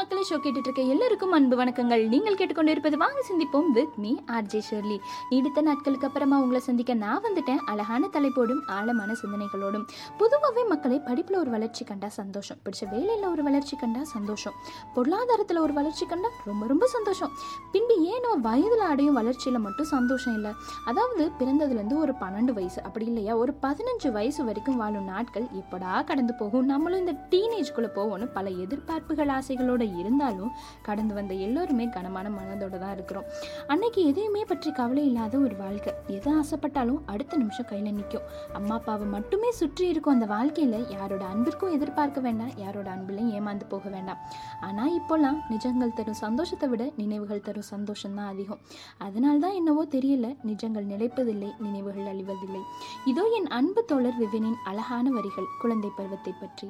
மக்களை ஷோ கேட்டுட்டு இருக்க எல்லாருக்கும் அன்பு வணக்கங்கள். நீங்கள் கேட்டுக்கொண்டிருப்பது வாங்க சிந்திப்போம் வித் மீ ஆர்ஜே ஷெர்லி நீடித்த நாட்களுக்கு அப்புறமா உங்களை சந்திக்க நான் வந்துட்டேன். அழகான தலைப்போடும் ஆழமான சிந்தனைகளோடும். பொதுவாகவே மக்களை படிப்பில் ஒரு வளர்ச்சி கண்டா சந்தோஷம். பிடிச்ச வேலையில் ஒரு வளர்ச்சி கண்டா சந்தோஷம். பொருளாதாரத்தில் ஒரு வளர்ச்சி கண்டா ரொம்ப ரொம்ப சந்தோஷம். பின்பு ஏனோ வயதில் அடையும் வளர்ச்சியில் மட்டும் சந்தோஷம் இல்லை. அதாவது பிறந்ததுலேருந்து ஒரு பன்னெண்டு வயசு. அப்படி இல்லையா? ஒரு பதினஞ்சு வயசு வரைக்கும் வாழும் நாட்கள் எப்படா கடந்து போகும்? நம்மளும் இந்த டீனேஜ்குள்ளே போவோம்னு பல எதிர்பார்ப்புகள் ஆசைகளோட இருந்தாலும் கடந்து வந்த எல்லோருமே கனமான மனதோடு தான் இருக்கிறோம். அன்னைக்கு எதையுமே பற்றி கவலை இல்லாத ஒரு வாழ்க்கை. எதை ஆசைப்பட்டாலும் அடுத்த நிமிஷம் கையில் நிற்கும் அம்மா அப்பாவை மட்டுமே சுற்றி இருக்கும் அந்த வாழ்க்கையில் யாரோட அன்பிற்கும் எதிர்பார்க்க வேண்டாம் யாரோட அன்பிலையும் ஏமாந்து போக வேண்டாம். ஆனால் இப்போல்லாம் நிஜங்கள் தரும் சந்தோஷத்தை விட நினைவுகள் தரும் சந்தோஷம் தான் அதிகம். அதனால தான் என்னவோ தெரியல நிஜங்கள் நிலைப்பதில்லை நினைவுகள் அழிவதில்லை. இதோ என் அன்பு தோழர் விவினின் அழகான வரிகள் குழந்தை பருவத்தை பற்றி.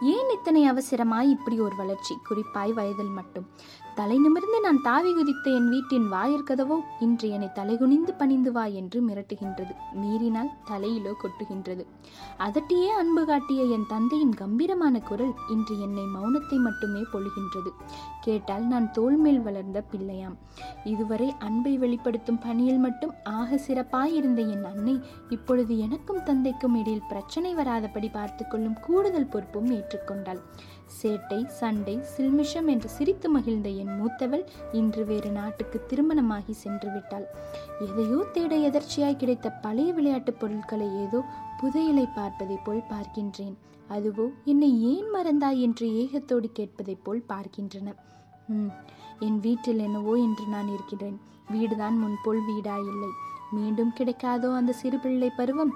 ஏன் இத்தனை அவசரமாய் இப்படி ஒரு வளர்ச்சி? குறிப்பாய் வயதில் மட்டும். தலை நிமிர்ந்து நான் தாவி குதித்த என் வீட்டின் வாயிற்கதவோ இன்று என்னை தலைகுனிந்து பணிந்து வா என்று மிரட்டுகின்றது. மீறினால் தலையிலோ கொட்டுகின்றது. அதட்டியே அன்பு காட்டிய என் தந்தையின் கம்பீரமான குரல் இன்று என்னை மௌனத்தை மட்டுமே பொழுகின்றது. கேட்டால் நான் தோள் மேல் வளர்ந்த பிள்ளையாம். இதுவரை அன்பை வெளிப்படுத்தும் பணியில் மட்டும் ஆக சிறப்பாயிருந்த என் அன்னை இப்பொழுது எனக்கும் தந்தைக்கும் இடையில் பிரச்சனை வராதபடி பார்த்துக்கொள்ளும் கூடுதல் பொறுப்பும் ஏற்றுக்கொண்டாள். சேட்டை சண்டை சில்மிஷம் என்று சிரித்து மகிழ்ந்த என் மூத்தவள் இன்று வேறு நாட்டுக்கு திருமணமாகி சென்று விட்டாள் எதையோ தேட எதர்ச்சியாய் கிடைத்த பழைய விளையாட்டுப் பொருட்களை ஏதோ புதையலை பார்ப்பதைப் போல் பார்க்கின்றேன். அதுவோ என்னை ஏன் மறந்தாய் என்று ஏகத்தோடு கேட்பதைப் போல் பார்க்கின்றன. என் வீட்டில் என்னவோ என்று நான் இருக்கிறேன். வீடுதான் முன்போல் வீடாயில்லை. மீண்டும் கிடைக்காதோ அந்த சிறு பிள்ளை பருவம்?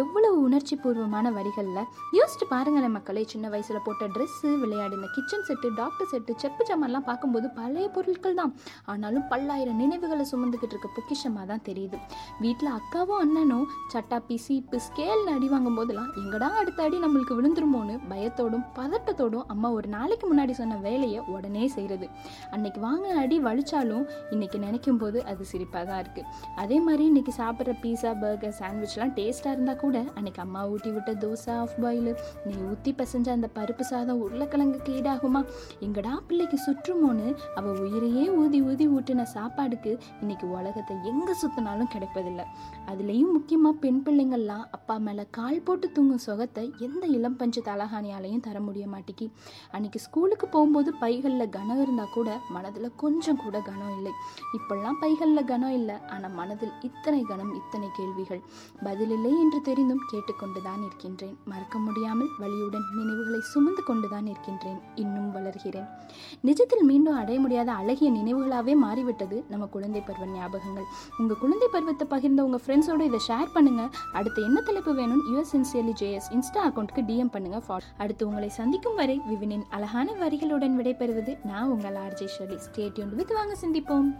எவ்வளவு உணர்ச்சி பூர்வமான வரிகளில்? யோசிச்சு பாருங்களேன் மக்களே சின்ன வயசில் போட்ட ட்ரெஸ்ஸு விளையாடின கிச்சன் செட்டு டாக்டர் செட்டு செப்பு ஜாமான்லாம் பார்க்கும்போது பழைய பொருட்கள் தான். ஆனாலும் பல்லாயிரம் நினைவுகளை சுமந்துக்கிட்டு இருக்க பொக்கிஷமாக தான் தெரியுது. வீட்டில் அக்காவும் அண்ணனும் சட்டாப்பி சீப்பு ஸ்கேல்னு அடி வாங்கும் போதெல்லாம் எங்கடா அடுத்த அடி நம்மளுக்கு விழுந்துருமோன்னு பயத்தோடும் பதட்டத்தோடும் அம்மா ஒரு நாளைக்கு முன்னாடி சொன்ன வேலையை உடனே செய்கிறது அன்னைக்கு வாங்கின அடி வலிச்சாலும் இன்னைக்கு நினைக்கும் போது அது சிரிப்பாக தான் இருக்குது அதே மாதிரி இன்னைக்கு சாப்பிட்ற பீஸா பர்கர் சாண்ட்விச்லாம் டேஸ்ட்டாக இருந்தால் கூட அன்றைக்கி அம்மா ஊட்டி விட்ட தோசை ஆஃப் பாயில் நீ ஊற்றி பசைஞ்ச அந்த பருப்பு சாதம் உருளைக்கிழங்குக்கு ஈடாகுமா? எங்கடா பிள்ளைக்கு சுற்றுமோன்னு அவள் உயிரையே ஊதி ஊதி ஊட்டின சாப்பாடுக்கு இன்றைக்கி உலகத்தை எங்கே சுற்றினாலும் கிடைப்பதில்லை. அதுலேயும் முக்கியமாக பெண் பிள்ளைங்கள்லாம் அப்பா மேலே கால் போட்டு தூங்கும் சுகத்தை எந்த இளம் பஞ்சு தலகாணியாலையும் தர முடிய மாட்டேங்கி அன்னைக்கு ஸ்கூலுக்கு போகும்போது பைகளில் கனம் இருந்தால் கூட மனதில் கொஞ்சம் கூட கனம் இல்லை. இப்பெல்லாம் பைகளில் கனம் இல்லை. ஆனால் மனதில் இத்தனை கனம் இத்தனை கேள்விகள். பதிலில்லை என்று தெரிந்தும் கேட்டுக்கொண்டுதான் இருக்கின்றேன். மறக்க முடியாமல் வழியுடன் நினைவுகளை சுமந்து கொண்டுதான் இருக்கின்றேன். இன்னும் வளர்கிறேன். நிஜத்தில் மீண்டும் அடைய முடியாத அழகிய நினைவுகளாகவே மாறிவிட்டது நம்ம குழந்தை பருவ ஞாபகங்கள். உங்கள் குழந்தை பருவத்தை பகிர்ந்த உங்கள் ஃப்ரெண்ட்ஸோட இதை ஷேர் பண்ணுங்கள் அடுத்து என்ன தலைப்பு வேணும் யூஎஸ்என்சியலி சின்சியர்லி ஜேஎஸ் இன்ஸ்டா அக்கௌண்ட்டுக்கு டிஎம் பண்ணுங்கள் ஃபாலோ அடுத்து உங்களை சந்திக்கும் வரை விவினின் அழகான வரிகளுடன் விடைபெறுவது நான் உங்கள் ஆர்ஜே ஷர்லி ஸ்டேட்யூன் வித் வாங்க சிந்திப்போம்.